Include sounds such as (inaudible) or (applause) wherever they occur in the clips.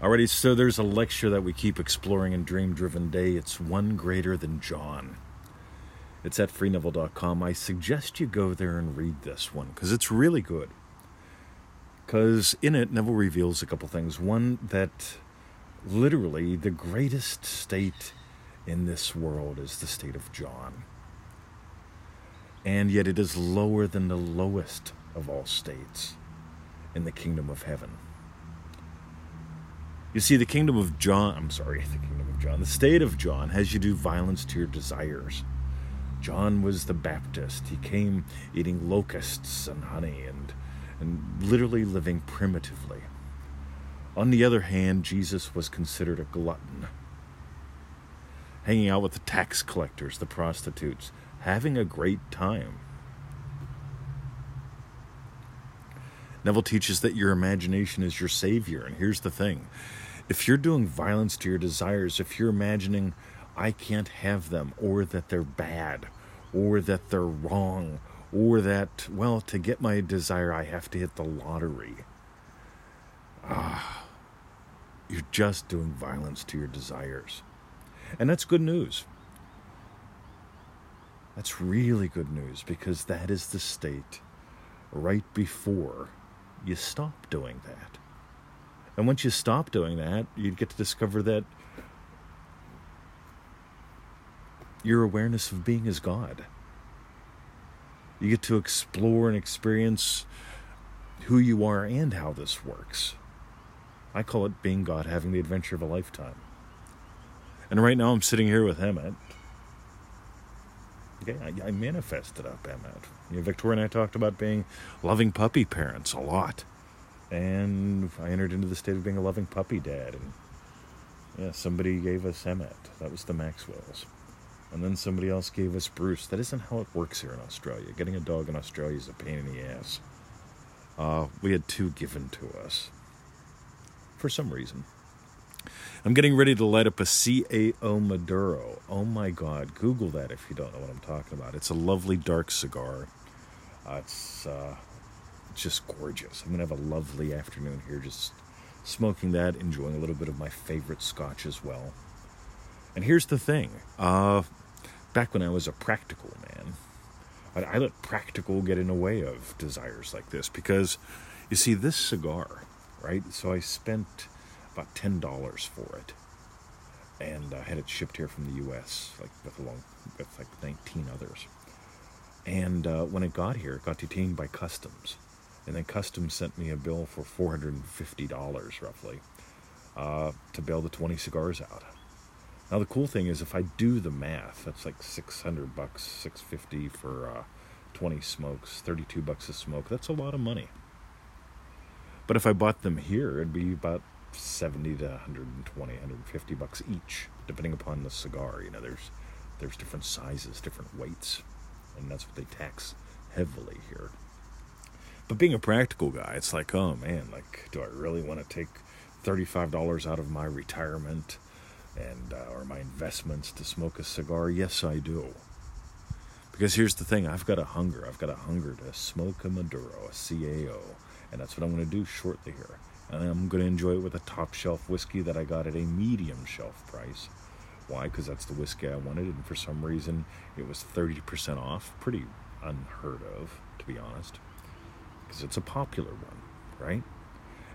Alrighty, so there's a lecture that we keep exploring in Dream Driven Day. It's One Greater Than John. It's at freeneville.com. I suggest you go there and read this one because it's really good. Because in it, Neville reveals a couple things. One, that literally the greatest state in this world is the state of John. And yet it is lower than the lowest of all states in the kingdom of heaven. You see, the kingdom of John, I'm sorry, the kingdom of John, the state of John has you do violence to your desires. John was the Baptist. He came eating locusts and honey and, and literally living primitively. On the other hand, Jesus was considered a glutton, hanging out with the tax collectors, the prostitutes, having a great time. Neville teaches that your imagination is your savior. And here's the thing if you're doing violence to your desires, if you're imagining, I can't have them, or that they're bad, or that they're wrong, or that, well, to get my desire, I have to hit the lottery. Ah, you're just doing violence to your desires. And that's good news. That's really good news because that is the state right before you stop doing that. And once you stop doing that, you get to discover that your awareness of being is God. You get to explore and experience who you are and how this works. I call it being God, having the adventure of a lifetime. And right now I'm sitting here with Emmett. Okay, I, I manifested up Emmett. You know, Victoria and I talked about being loving puppy parents a lot. And I entered into the state of being a loving puppy dad. And yeah, somebody gave us Emmett. That was the Maxwells. And then somebody else gave us Bruce. That isn't how it works here in Australia. Getting a dog in Australia is a pain in the ass. Uh, we had two given to us for some reason. I'm getting ready to light up a CAO Maduro. Oh my God. Google that if you don't know what I'm talking about. It's a lovely dark cigar. Uh, it's uh, just gorgeous. I'm going to have a lovely afternoon here just smoking that, enjoying a little bit of my favorite scotch as well. And here's the thing uh, back when I was a practical man, I, I let practical get in the way of desires like this because you see, this cigar, right? So I spent about ten dollars for it, and I had it shipped here from the U.S. like with along with like 19 others. And uh, when it got here, it got detained by customs, and then customs sent me a bill for 450 dollars roughly uh, to bail the 20 cigars out. Now the cool thing is, if I do the math, that's like 600 bucks, 650 for uh, 20 smokes, 32 bucks a smoke. That's a lot of money. But if I bought them here, it'd be about 70 to 120 150 bucks each depending upon the cigar. You know there's there's different sizes different weights and that's what they tax heavily here. But being a practical guy it's like oh man like do i really want to take $35 out of my retirement and uh, or my investments to smoke a cigar? Yes i do. Because here's the thing i've got a hunger. I've got a hunger to smoke a maduro a cao and that's what i'm going to do shortly here I'm going to enjoy it with a top shelf whiskey that I got at a medium shelf price. Why? Because that's the whiskey I wanted, and for some reason it was 30% off. Pretty unheard of, to be honest, because it's a popular one, right?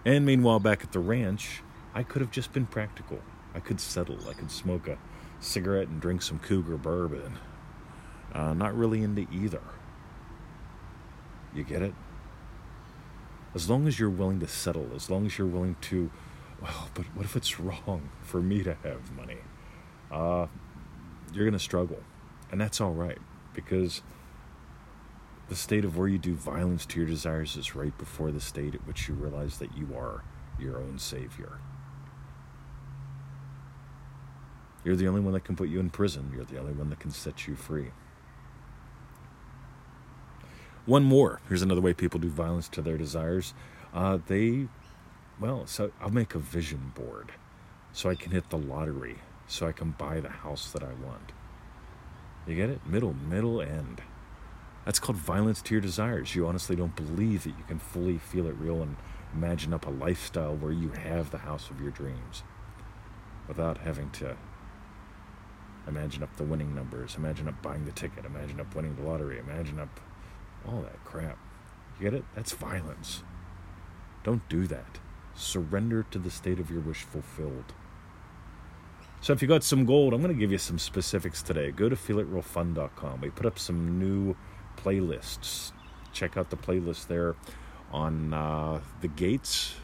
And meanwhile, back at the ranch, I could have just been practical. I could settle. I could smoke a cigarette and drink some cougar bourbon. Uh, not really into either. You get it? As long as you're willing to settle, as long as you're willing to, well, but what if it's wrong for me to have money? Uh, you're going to struggle. And that's all right because the state of where you do violence to your desires is right before the state at which you realize that you are your own savior. You're the only one that can put you in prison. You're the only one that can set you free. One more. Here's another way people do violence to their desires. Uh, they, well, so I'll make a vision board so I can hit the lottery, so I can buy the house that I want. You get it? Middle, middle, end. That's called violence to your desires. You honestly don't believe that you can fully feel it real and imagine up a lifestyle where you have the house of your dreams without having to imagine up the winning numbers, imagine up buying the ticket, imagine up winning the lottery, imagine up all that crap. You get it? That's violence. Don't do that. Surrender to the state of your wish fulfilled. So if you got some gold, I'm going to give you some specifics today. Go to feelitrealfun.com. We put up some new playlists. Check out the playlist there on uh, the Gates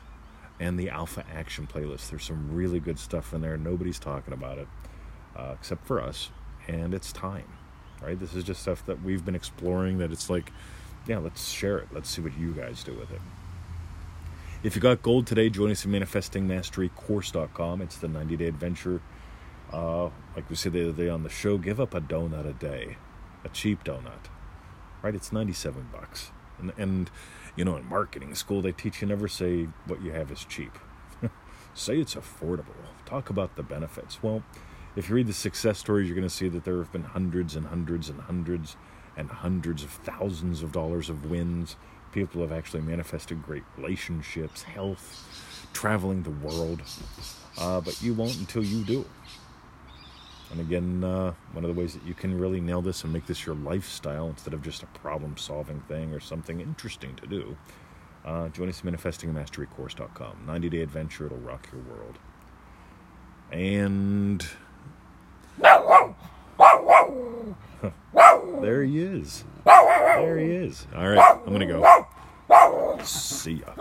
and the Alpha Action playlist. There's some really good stuff in there. Nobody's talking about it uh, except for us, and it's time. Right? This is just stuff that we've been exploring. That it's like, yeah, let's share it. Let's see what you guys do with it. If you got gold today, join us at manifestingmasterycourse.com. It's the 90 day adventure. Uh, like we said the other day on the show, give up a donut a day, a cheap donut. Right? It's 97 bucks. And, and you know, in marketing school, they teach you never say what you have is cheap. (laughs) say it's affordable. Talk about the benefits. Well, if you read the success stories, you're going to see that there have been hundreds and hundreds and hundreds and hundreds of thousands of dollars of wins. People have actually manifested great relationships, health, traveling the world. Uh, but you won't until you do. And again, uh, one of the ways that you can really nail this and make this your lifestyle instead of just a problem solving thing or something interesting to do, uh, join us at manifestingmasterycourse.com. 90 day adventure, it'll rock your world. And. There he is. There he is. All right, I'm going to go. See ya.